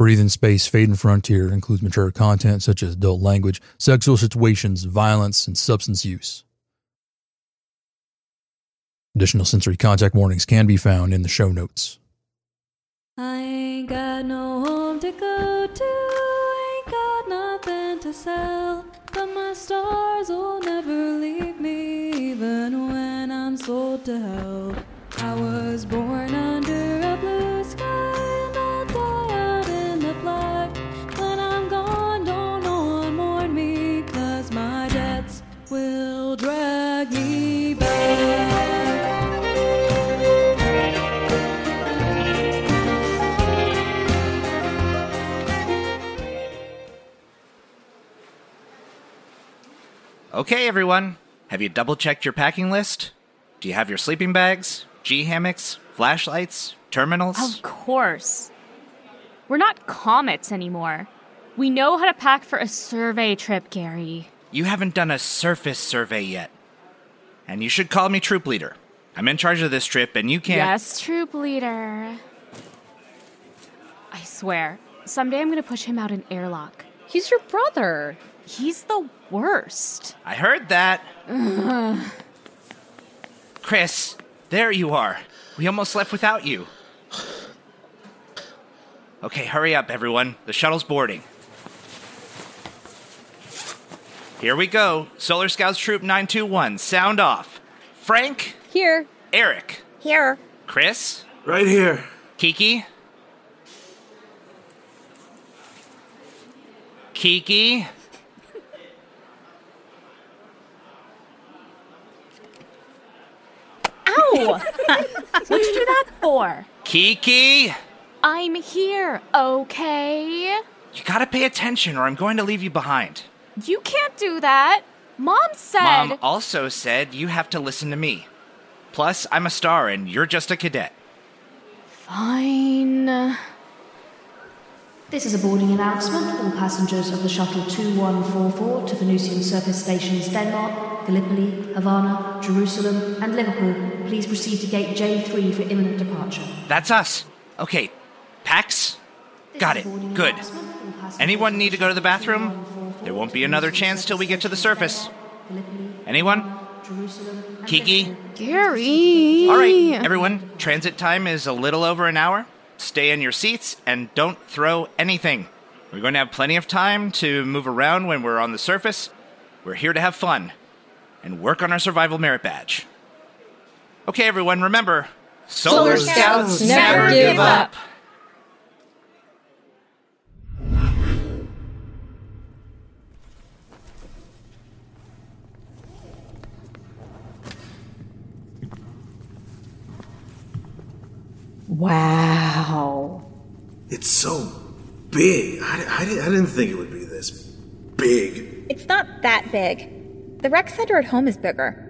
Breathe in Space Fade and Frontier includes mature content such as adult language, sexual situations, violence, and substance use. Additional sensory contact warnings can be found in the show notes. I ain't got no home to go to, ain't got nothing to sell. But my stars will never leave me, even when I'm sold to hell. I was born Okay, everyone. Have you double checked your packing list? Do you have your sleeping bags, G hammocks, flashlights, terminals? Of course. We're not comets anymore. We know how to pack for a survey trip, Gary. You haven't done a surface survey yet. And you should call me troop leader. I'm in charge of this trip, and you can't. Yes, troop leader. I swear, someday I'm gonna push him out an airlock. He's your brother. He's the worst. I heard that. Chris, there you are. We almost left without you. Okay, hurry up, everyone. The shuttle's boarding. Here we go. Solar Scouts Troop 921, sound off. Frank, Here. Eric, Here. Chris, Right here. Kiki. Kiki. Ow! What'd you do that for? Kiki! I'm here, okay? You gotta pay attention or I'm going to leave you behind. You can't do that. Mom said. Mom also said you have to listen to me. Plus, I'm a star and you're just a cadet. Fine. This is a boarding announcement. All passengers of the shuttle 2144 to Venusian surface stations Denmark, Gallipoli, Havana, Jerusalem, and Liverpool, please proceed to gate J3 for imminent departure. That's us. Okay, Pax? This Got it. Good. announcement. All passengers Anyone need to go to the bathroom? There won't be another chance till we get to the surface. Anyone? Havana, Jerusalem, and Kiki? Liverpool. Gary. All right, everyone. Transit time is a little over an hour. Stay in your seats and don't throw anything. We're going to have plenty of time to move around when we're on the surface. We're here to have fun and work on our survival merit badge. Okay, everyone, remember Solar, Scouts never give up. Wow. It's so big. I, I, I didn't think it would be this big. It's not that big. The rec center at home is bigger.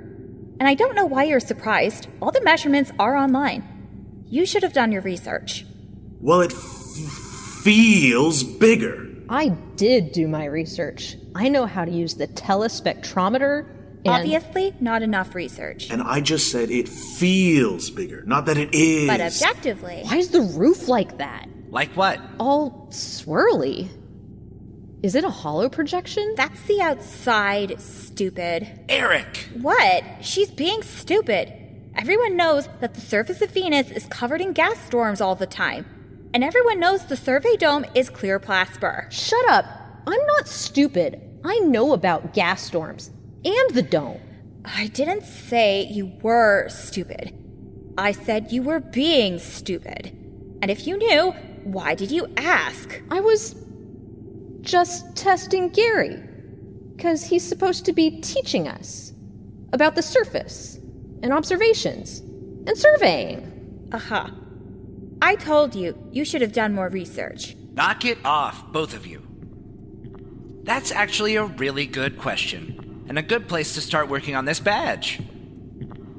And I don't know why you're surprised. All the measurements are online. You should have done your research. Well, it f- feels bigger. I did do my research. I know how to use the telespectrometer. And Obviously, not enough research. And I just said it feels bigger, not that it is. But objectively, Why is the roof like that? Like what? All swirly. Is it a holo projection? that's the outside, stupid. Eric! What? She's being stupid. Everyone knows that the surface of Venus is covered in gas storms all the time. And everyone knows the survey dome is clear plasper. Shut up. I'm not stupid. I know about gas storms and the dome. I didn't say you were stupid. I said you were being stupid. And if you knew, why did you ask? I was just testing Gary. Because he's supposed to be teaching us about the surface and observations and surveying. Aha. I told you, you should have done more research. Knock it off, both of you. That's actually a really good question, and a good place to start working on this badge.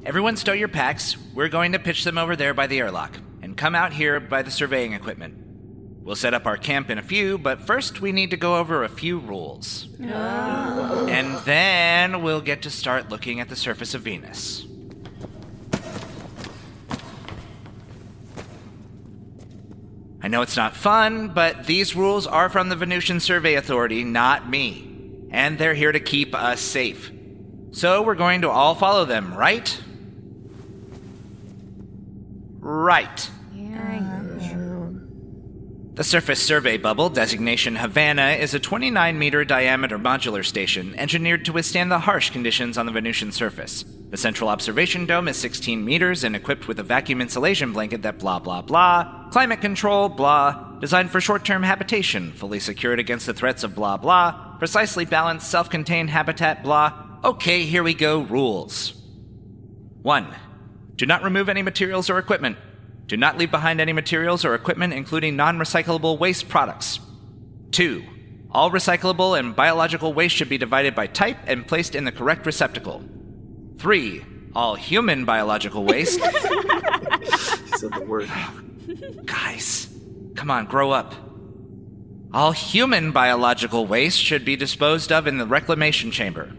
Everyone, stow your packs. We're going to pitch them over there by the airlock, and come out here by the surveying equipment. We'll set up our camp in a few, but first we need to go over a few rules. Oh. And then we'll get to start looking at the surface of Venus. I know it's not fun, but these rules are from the Venusian Survey Authority, not me. And they're here to keep us safe. So we're going to all follow them, right? Right. The Surface Survey Bubble, designation Havana, is a 29 meter diameter modular station engineered to withstand the harsh conditions on the Venusian surface. The central observation dome is 16 meters and equipped with a vacuum insulation blanket that blah blah blah, climate control, blah, designed for short term habitation, fully secured against the threats of blah blah, precisely balanced self contained habitat, blah. Okay, here we go, rules. 1. Do not remove any materials or equipment. Do not leave behind any materials or equipment, including non recyclable waste products. 2. All recyclable and biological waste should be divided by type and placed in the correct receptacle. 3. All human biological waste. He said the word. Guys, come on, grow up. All human biological waste should be disposed of in the reclamation chamber.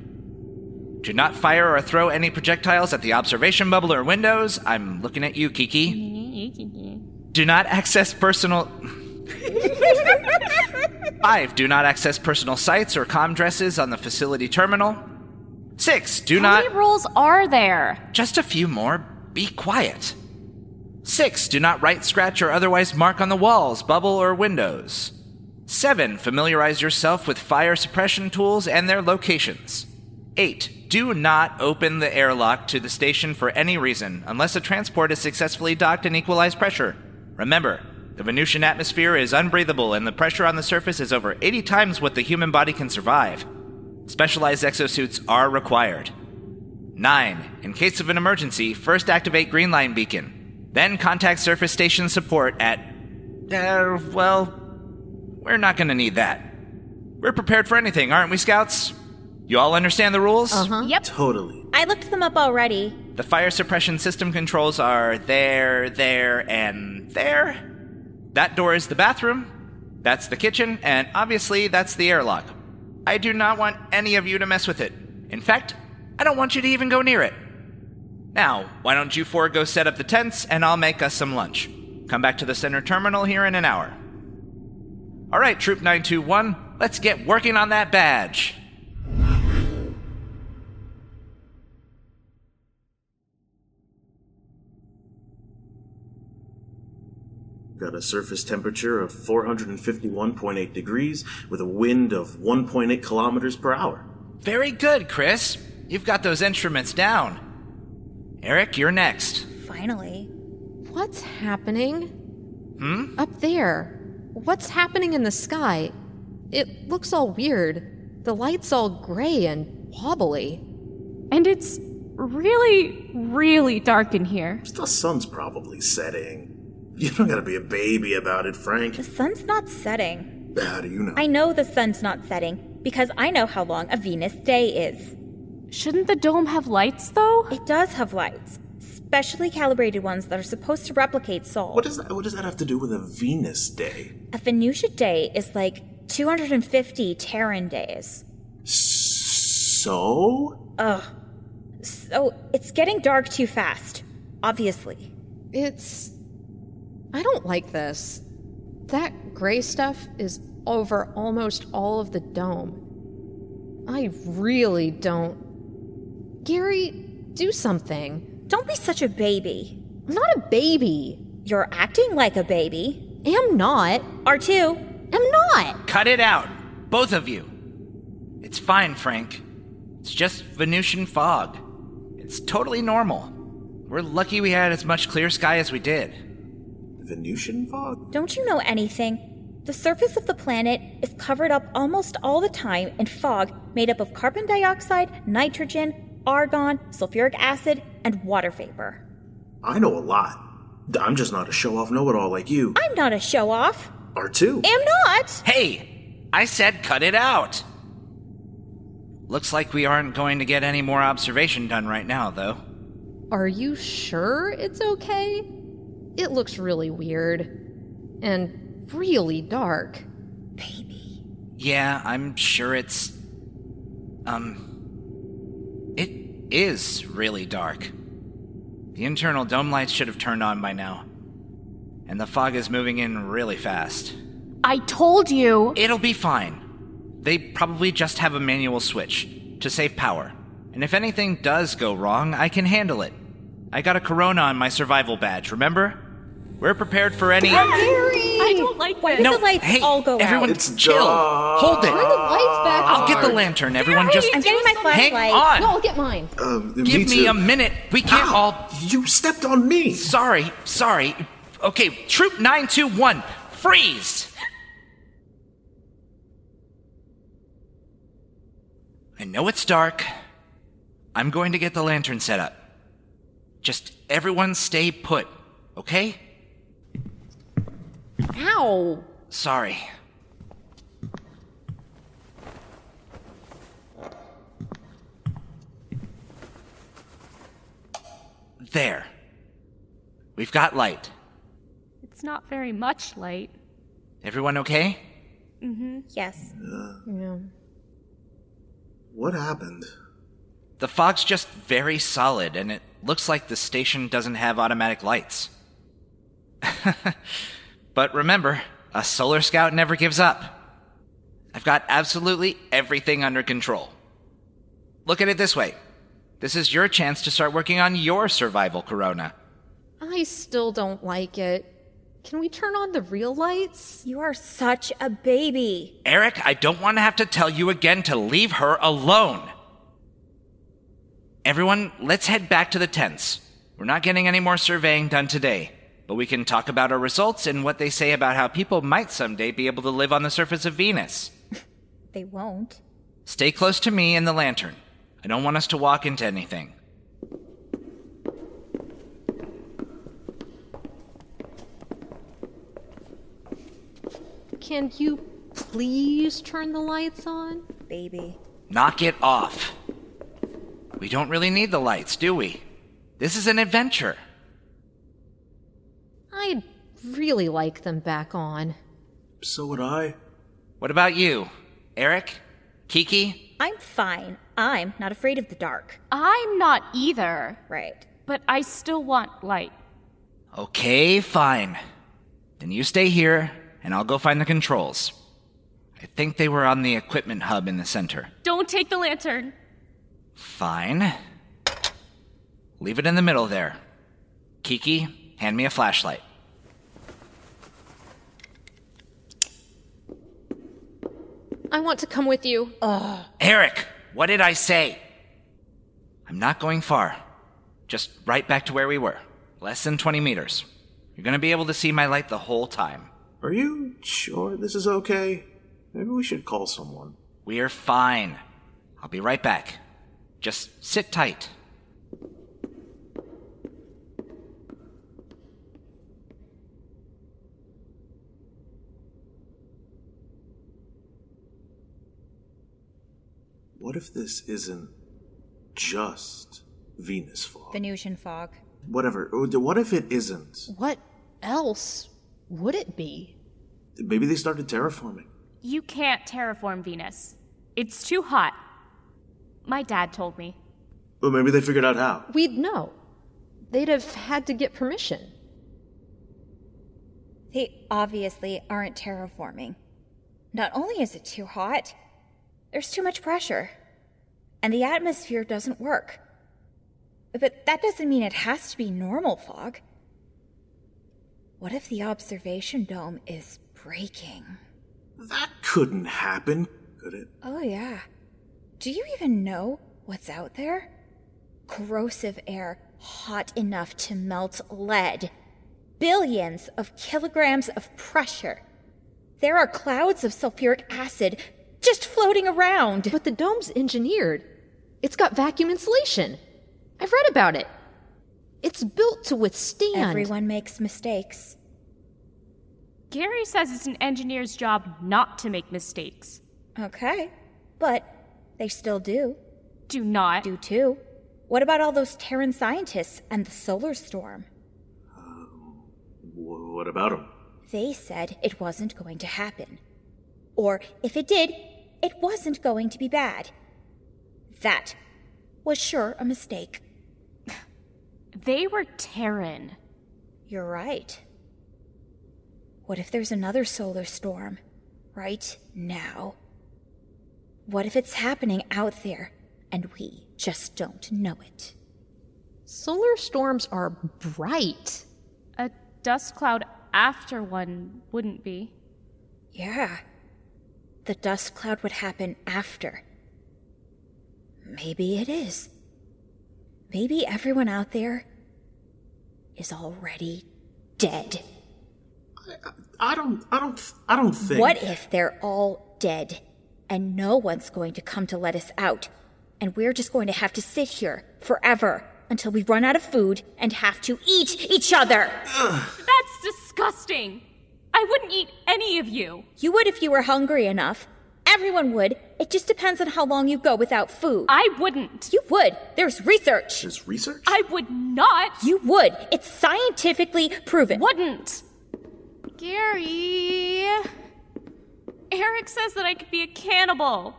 Do not fire or throw any projectiles at the observation bubble or windows. I'm looking at you, Kiki. Do not access personal. Five, do not access personal sites or com dresses on the facility terminal. Six, do How not. many rules are there? Just a few more. Be quiet. Six, do not write, scratch, or otherwise mark on the walls, bubble, or windows. Seven, familiarize yourself with fire suppression tools and their locations. Eight, do not open the airlock to the station for any reason unless a transport is successfully docked and equalized pressure. Remember, the Venusian atmosphere is unbreathable and the pressure on the surface is over 80 times what the human body can survive. Specialized exosuits are required. 9. In case of an emergency, first activate Green Line Beacon. Then contact Surface Station support at. Uh, well, we're not gonna need that. We're prepared for anything, aren't we, Scouts? You all understand the rules? Uh-huh. Yep. Totally. I looked them up already. The fire suppression system controls are there, there, and there. That door is the bathroom. That's the kitchen, and obviously that's the airlock. I do not want any of you to mess with it. In fact, I don't want you to even go near it. Now, why don't you four go set up the tents and I'll make us some lunch. Come back to the center terminal here in an hour. All right, Troop 921, let's get working on that badge. Got a surface temperature of 451.8 degrees with a wind of 1.8 kilometers per hour. Very good, Chris. You've got those instruments down. Eric, you're next. Finally. What's happening? Hmm? Up there. What's happening in the sky? It looks all weird. The light's all gray and wobbly. And it's really, really dark in here. The sun's probably setting. You don't gotta be a baby about it, Frank. The sun's not setting. How do you know? I know the sun's not setting because I know how long a Venus day is. Shouldn't the dome have lights, though? It does have lights, specially calibrated ones that are supposed to replicate Sol. What does that what does that have to do with a Venus day? A Venusia day is like 250 Terran days. So? Ugh. So it's getting dark too fast, obviously. It's. I don't like this. That gray stuff is over almost all of the dome. I really don't. Gary, do something. Don't be such a baby. I'm not a baby. You're acting like a baby. Am not. Are too, Am not. Cut it out, both of you. It's fine, Frank. It's just Venusian fog. It's totally normal. We're lucky we had as much clear sky as we did. Venusian fog? don't you know anything? The surface of the planet is covered up almost all the time in fog made up of carbon dioxide, nitrogen, argon, sulfuric acid, and water vapor. I know a lot. I'm just not a show off know it all like you. I'm not a show off. Are too. Am not. Hey! I said cut it out! Looks like we aren't going to get any more observation done right now, though. Are you sure it's okay? It looks really weird. And really dark. Baby. Yeah, I'm sure it's. Um. It is really dark. The internal dome lights should have turned on by now. and the fog is moving in really fast. I told you. It'll be fine. They probably just have a manual switch to save power. And if anything does go wrong, I can handle it. I got a corona on my survival badge, remember? We're prepared for any. I don't like Why this. did the lights hey, all go everyone, out? It's chill. dark. Hold it. Turn the lights back I'll on. get the lantern. Everyone, just I'm getting my hang flashlight. on. No, I'll get mine. Um, Give me too. a minute. We can't Ow! all. You stepped on me. Sorry, sorry. Okay, Troop 921, freeze! I know it's dark. I'm going to get the lantern set up. Just everyone stay put, okay? Ow. Sorry. There. We've got light. It's not very much light. Everyone okay? Mm hmm. Yes. Yeah. What happened? The fog's just very solid, and it looks like the station doesn't have automatic lights. but remember, a solar scout never gives up. I've got absolutely everything under control. Look at it this way this is your chance to start working on your survival corona. I still don't like it. Can we turn on the real lights? You are such a baby. Eric, I don't want to have to tell you again to leave her alone. Everyone, let's head back to the tents. We're not getting any more surveying done today, but we can talk about our results and what they say about how people might someday be able to live on the surface of Venus. They won't. Stay close to me and the lantern. I don't want us to walk into anything. Can you please turn the lights on? Baby. Knock it off. We don't really need the lights, do we? This is an adventure. I'd really like them back on. So would I. What about you? Eric? Kiki? I'm fine. I'm not afraid of the dark. I'm not either, Right. but I still want light. Okay, fine. Then you stay here, and I'll go find the controls. I think they were on the equipment hub in the center. Don't take the lantern. Fine. Leave it in the middle there. Kiki, hand me a flashlight. I want to come with you. Eric, what did I say? I'm not going far. Just right back to where we were. Less than 20 meters. You're gonna be able to see my light the whole time. Are you sure this is okay? Maybe we should call someone. We're fine. I'll be right back. Just sit tight. What if this isn't just Venus fog? Venusian fog. Whatever. What if it isn't? What else would it be? Maybe they started terraforming. You can't terraform Venus. It's too hot. My dad told me. Well, maybe they figured out how. We'd know. They'd have had to get permission. They obviously aren't terraforming. Not only is it too hot, there's too much pressure. And the atmosphere doesn't work. But that doesn't mean it has to be normal fog. What if the observation dome is breaking? That couldn't happen, could it? Oh, yeah. Do you even know what's out there? Corrosive air hot enough to melt lead. Billions of kilograms of pressure. There are clouds of sulfuric acid just floating around. But the dome's engineered. It's got vacuum insulation. I've read about it. It's built to withstand. Everyone makes mistakes. Gary says it's an engineer's job not to make mistakes. Okay. But they still do. Do not. Do too. What about all those Terran scientists and the solar storm? Wh- What about them? They said it wasn't going to happen. Or if it did, it wasn't going to be bad. That was sure a mistake. They were Terran. You're right. What if there's another solar storm? Right now? What if it's happening out there and we just don't know it? Solar storms are bright. A dust cloud after one wouldn't be. Yeah. The dust cloud would happen after. Maybe it is. Maybe everyone out there is already dead. I don't, I don't, I don't think. What if they're all dead and no one's going to come to let us out and we're just going to have to sit here forever until we run out of food and have to eat each other? That's disgusting. I wouldn't eat any of you. You would if you were hungry enough. Everyone would. It just depends on how long you go without food. I wouldn't. You would. There's research. There's research? I would not. You would. It's scientifically proven. wouldn't. Gary. Eric says that I could be a cannibal.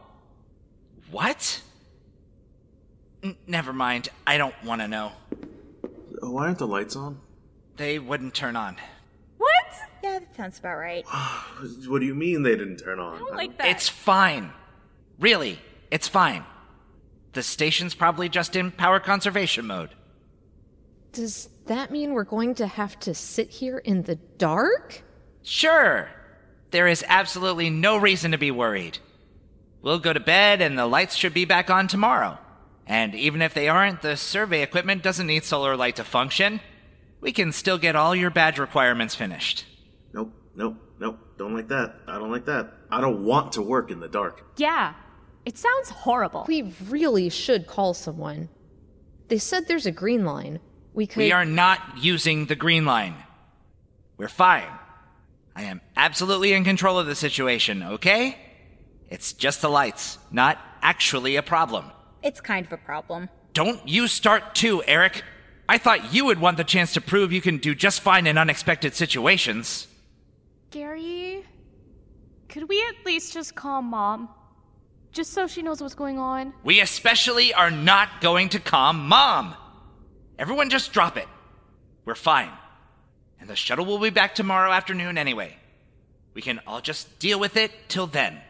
What? N- never mind. I don't want to know. Why aren't the lights on? They wouldn't turn on. What? Yeah, that sounds about right. What do you mean they didn't turn on? I don't like that. It's fine. Really, it's fine. The station's probably just in power conservation mode. Does that mean we're going to have to sit here in the dark? Sure. There is absolutely no reason to be worried. We'll go to bed and the lights should be back on tomorrow. And even if they aren't, the survey equipment doesn't need solar light to function. We can still get all your badge requirements finished. Nope, nope, nope. Don't like that. I don't like that. I don't want to work in the dark. Yeah. It sounds horrible. We really should call someone. They said there's a green line. We could. We are not using the green line. We're fine. I am absolutely in control of the situation, okay? It's just the lights, not actually a problem. It's kind of a problem. Don't you start too, Eric. I thought you would want the chance to prove you can do just fine in unexpected situations. Gary, could we at least just call mom? Just so she knows what's going on. We especially are not going to calm Mom. Everyone just drop it. We're fine. And the shuttle will be back tomorrow afternoon anyway. We can all just deal with it till then.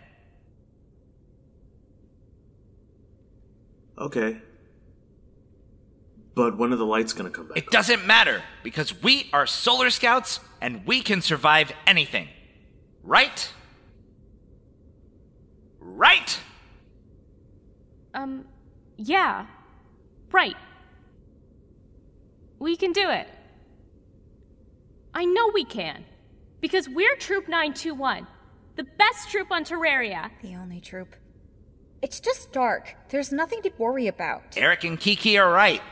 Okay. But when are the lights gonna come back? It on? doesn't matter because we are Solar Scouts and we can survive anything. Right? Right? Um, yeah. Right. We can do it. I know we can. Because we're Troop 921, the best troop on Terraria. The only troop. It's just dark. There's nothing to worry about. Eric and Kiki are right.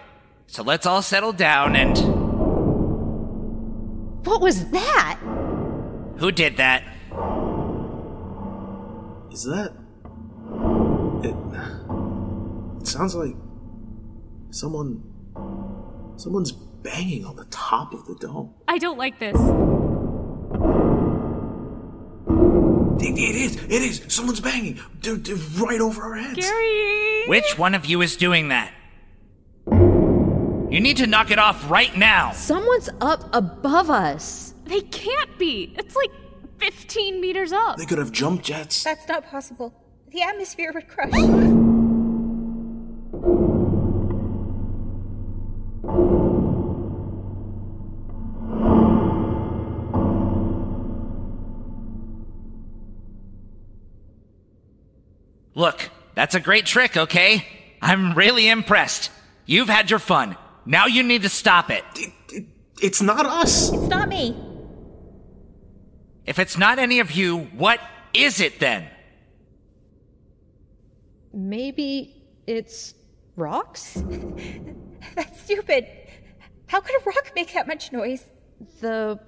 So let's all settle down and. What was that? Who did that? Is that? It. It sounds like someone. Someone's banging on the top of the dome. I don't like this. It, it is. It is. Someone's banging. They're, they're right over our heads. Gary! Which one of you is doing that? You need to knock it off right now. Someone's up above us. They can't be. It's like 15 meters up. They could have jump jets. That's not possible. The atmosphere would crush. Look, that's a great trick, okay? I'm really impressed. You've had your fun. Now you need to stop it. It- it- it's not us. It's not me. If it's not any of you, what is it then? Maybe it's rocks? That's stupid. How could a rock make that much noise? The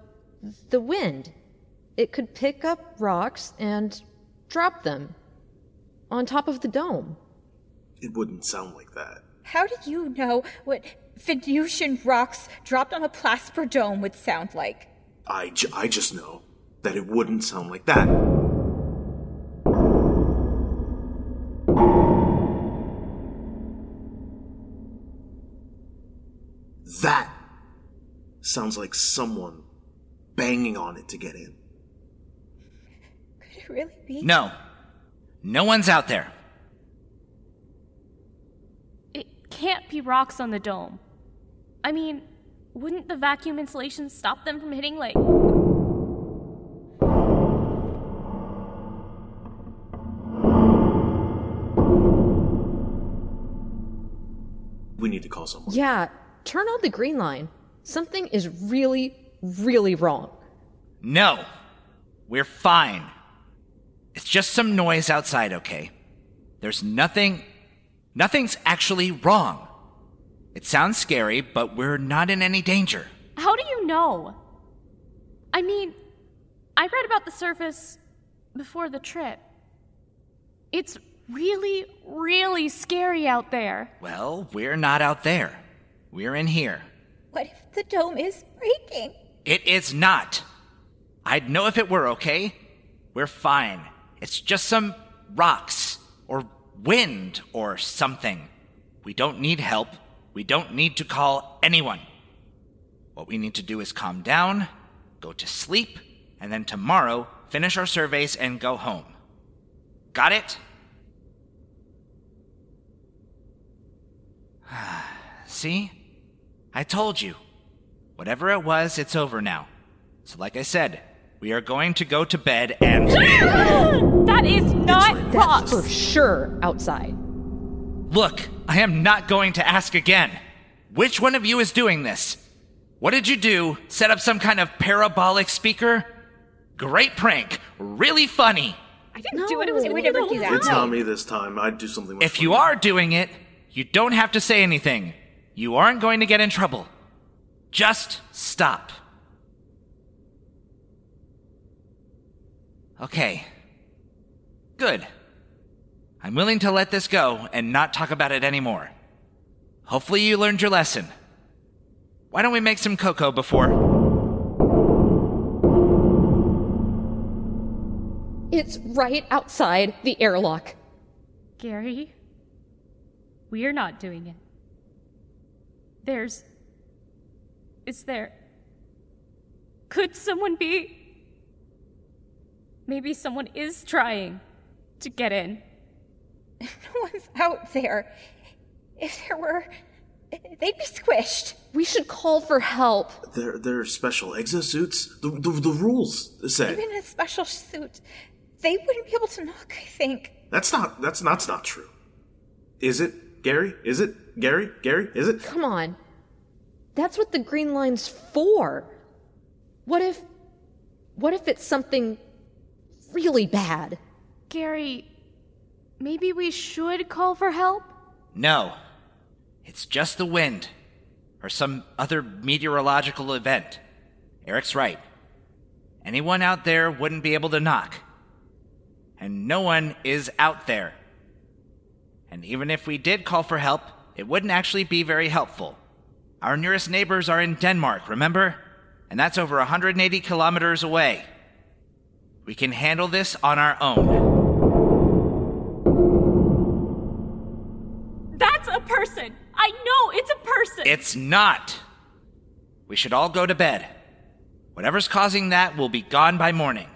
the wind. It could pick up rocks and drop them on top of the dome. It wouldn't sound like that. How do you know what Venusian rocks dropped on a Plasper dome would sound like? I, ju- I just know that it wouldn't sound like that. That sounds like someone banging on it to get in. Could it really be? No. No one's out there. It can't be rocks on the dome. I mean, wouldn't the vacuum insulation stop them from hitting, like. We need to call someone. Yeah, turn on the green line. Something is really, really wrong. No. We're fine. It's just some noise outside, okay? There's nothing. Nothing's actually wrong. It sounds scary, but we're not in any danger. How do you know? I mean, I read about the surface before the trip. It's really, really scary out there. Well, we're not out there. We're in here. What if the dome is breaking? It is not. I'd know if it were, okay? We're fine. It's just some rocks, or wind, or something. We don't need help. We don't need to call anyone. What we need to do is calm down, go to sleep, and then tomorrow finish our surveys and go home. Got it? See? I told you. Whatever it was, it's over now. So, like I said, we are going to go to bed and. That is not That's rocks! for sure outside. Look, I am not going to ask again. Which one of you is doing this? What did you do? Set up some kind of parabolic speaker? Great prank. Really funny. I didn't do it, it was No. We never do that. It's time. not me this time. I'd do something. much If you are doing it, you don't have to say anything. You aren't going to get in trouble. Just stop. Okay. Good. I'm willing to let this go and not talk about it anymore. Hopefully, you learned your lesson. Why don't we make some cocoa before? It's right outside the airlock. Gary, we're not doing it. There's. Is there. Could someone be. Maybe someone is trying to get in. No one's out there. If there were, they'd be squished. We should call for help. They're, they're special exosuits. The, the, the rules say. Even in a special suit, they wouldn't be able to knock, I think. That's not, that's, that's not true. Is it, Gary? Is it? Gary? Gary? Is it? Come on. That's what the green line's for. What if. What if it's something really bad? Gary, maybe we should call for help? No. It's just the wind. Or some other meteorological event. Eric's right. Anyone out there wouldn't be able to knock. And no one is out there. And even if we did call for help, it wouldn't actually be very helpful. Our nearest neighbors are in Denmark, remember? And that's over 180 kilometers away. We can handle this on our own. That's a person! I know it's a person! It's not. We should all go to bed. Whatever's causing that will be gone by morning.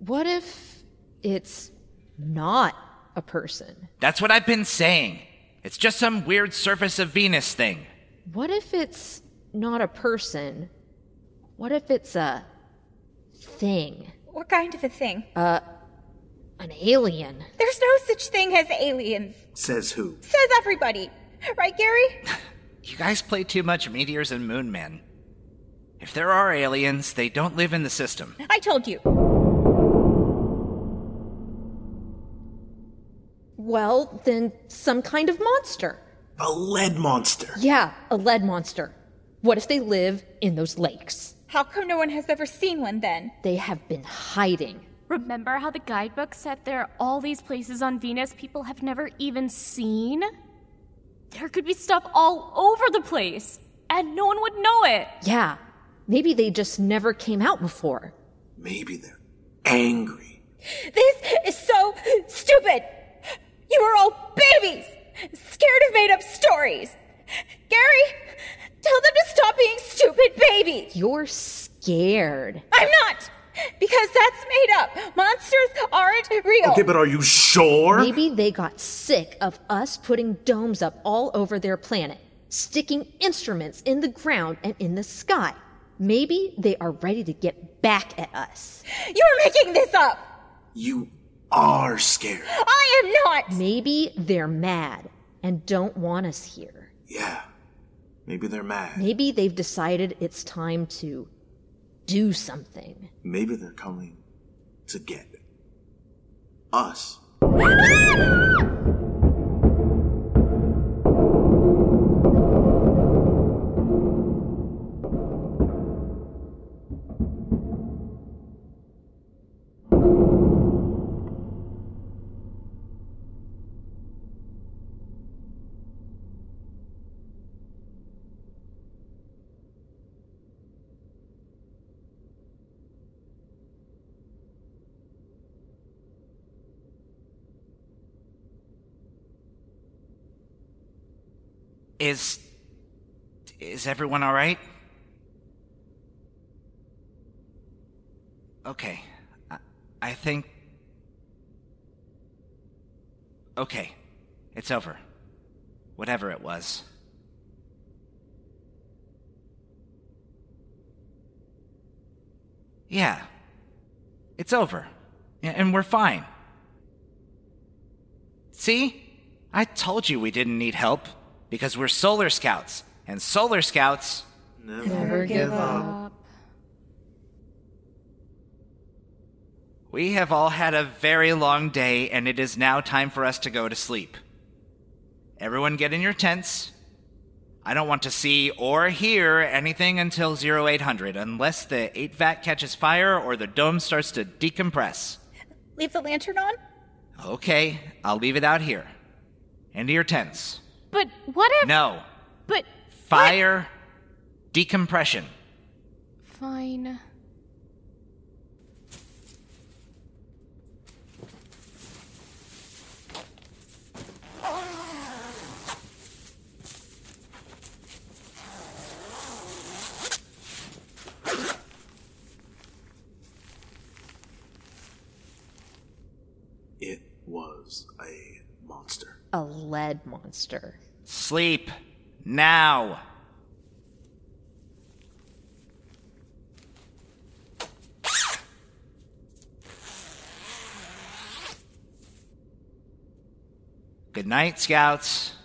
What if it's not a person? That's what I've been saying. It's just some weird surface of Venus thing. What if it's not a person? What if it's a thing? What kind of a thing? Uh, An alien? There's no such thing as aliens, Says who? says everybody. Right, Gary? You guys play too much meteors and moon men. If there are aliens, they don't live in the system. I told you. Well, then some kind of monster. A lead monster. Yeah, a lead monster. What if they live in those lakes? How come no one has ever seen one then? They have been hiding. Remember how the guidebook said there are all these places on Venus people have never even seen? There could be stuff all over the place, and no one would know it. Yeah, maybe they just never came out before. Maybe they're angry. This is so stupid! You are all babies! Scared of made up stories! Gary, tell them to stop being stupid babies! You're scared. I'm not! Because that's made up. Monsters aren't real. Okay, but are you sure? Maybe they got sick of us putting domes up all over their planet, sticking instruments in the ground and in the sky. Maybe they are ready to get back at us. You're making this up. You are scared. I am not. Maybe they're mad and don't want us here. Yeah. Maybe they're mad. Maybe they've decided it's time to do something. Maybe they're coming to get us. Ah! Is. Is everyone alright? Okay. I, I think. Okay. It's over. Whatever it was. Yeah. It's over. And we're fine. See? I told you we didn't need help because we're Solar Scouts, and Solar Scouts. Never, give up. We have all had a very long day, and it is now time for us to go to sleep. Everyone get in your tents. I don't want to see or hear anything until 0800, unless the 8 vat catches fire or the dome starts to decompress. Leave the lantern on? Okay, I'll leave it out here. Into your tents. But what if. No. But. Fire. Decompression. Fine. A lead monster. Sleep. Now. Good night, Scouts.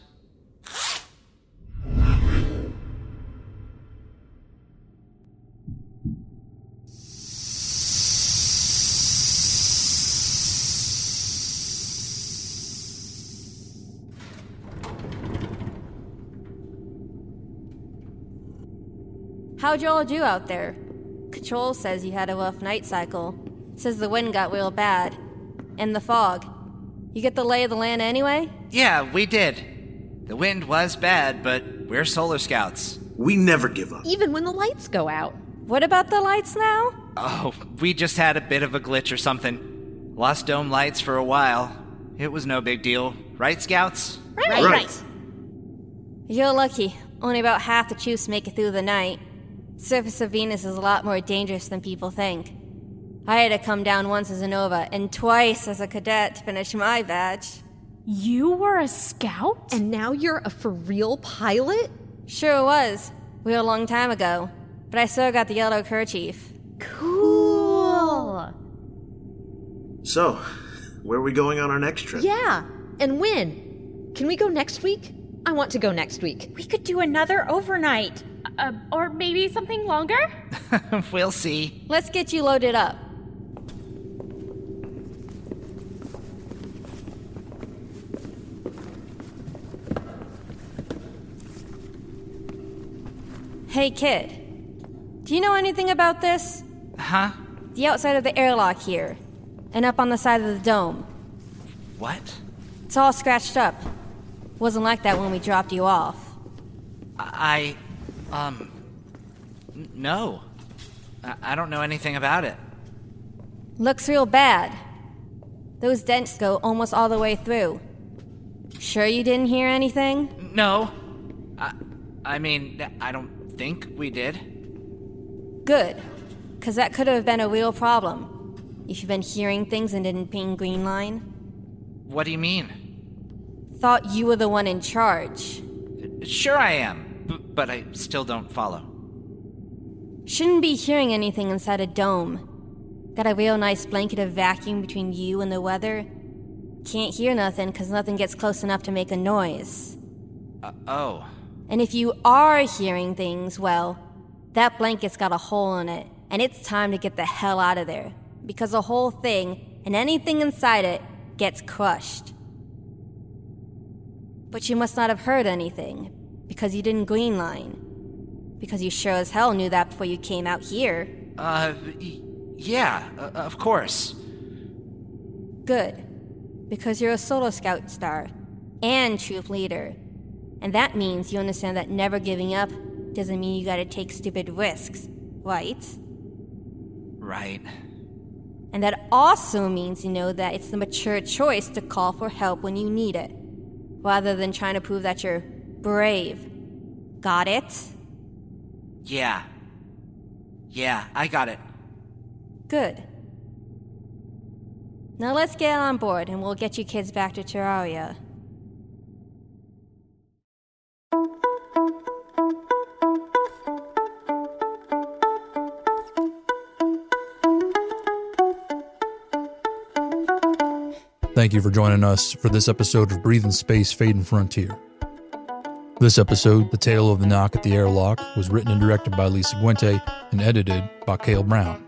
How'd you all do out there? Control says you had a rough night cycle. Says the wind got real bad. And the fog. You get the lay of the land anyway? Yeah, we did. The wind was bad, but we're Solar Scouts. We never give up. Even when the lights go out. What about the lights now? Oh, we just had a bit of a glitch or something. Lost dome lights for a while. It was no big deal. Right, Scouts? Right. Right. You're lucky. Only about half the troops make it through the night. Surface of Venus is a lot more dangerous than people think. I had to come down once as a Nova and twice as a cadet to finish my badge. You were a scout? And now you're a for real pilot? Sure was. We were a long time ago. But I still got the yellow kerchief. Cool. So, where are we going on our next trip? Yeah. And when? Can we go next week? I want to go next week. We could do another overnight. Uh, or maybe something longer? we'll see. Let's get you loaded up. Hey, kid. Do you know anything about this? Huh? The outside of the airlock here, and up on the side of the dome. What? It's all scratched up. Wasn't like that when we dropped you off. I. Um. No. I, I don't know anything about it. Looks real bad. Those dents go almost all the way through. Sure you didn't hear anything? No. I, I mean, I don't think we did. Good. Because that could have been a real problem. If you've been hearing things and didn't ping green line. What do you mean? Thought you were the one in charge. Sure, I am, but I still don't follow. Shouldn't be hearing anything inside a dome. Got a real nice blanket of vacuum between you and the weather. Can't hear nothing because nothing gets close enough to make a noise. Uh, oh. And if you are hearing things, well, that blanket's got a hole in it, and it's time to get the hell out of there. Because the whole thing, and anything inside it, gets crushed. But you must not have heard anything, because you didn't green line. Because you sure as hell knew that before you came out here. Uh, y- yeah, uh, of course. Good. Because you're a solo scout star, and troop leader. And that means you understand that never giving up doesn't mean you gotta take stupid risks, right? Right. And that also means you know that it's the mature choice to call for help when you need it, rather than trying to prove that you're brave. Got it? Yeah. Yeah, I got it. Good. Now let's get on board and we'll get you kids back to Terraria. Thank you for joining us for this episode of Breathe in Space, Fading Frontier. This episode, The Tale of the Knock at the Airlock, was written and directed by Lisa Guente and edited by Cale Brown.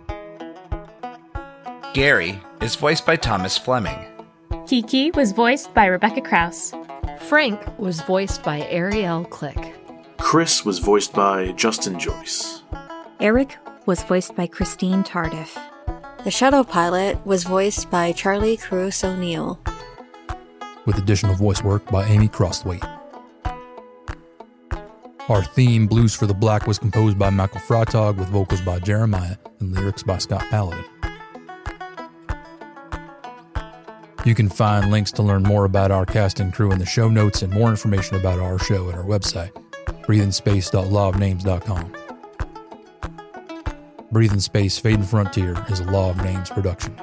Gary is voiced by Thomas Fleming. Kiki was voiced by Rebecca Krause. Frank was voiced by Ariel Click. Chris was voiced by Justin Joyce. Eric was voiced by Christine Tardif. The shuttle pilot was voiced by Charlie Cruz O'Neill. with additional voice work by Amy Crosthwaite. Our theme, Blues for the Black, was composed by Michael Freitag with vocals by Jeremiah and lyrics by Scott Paladin. You can find links to learn more about our cast and crew in the show notes and more information about our show at our website, breatheinspace.lawofnames.com. Breathe in Space, Fading Frontier is a Law of Names production.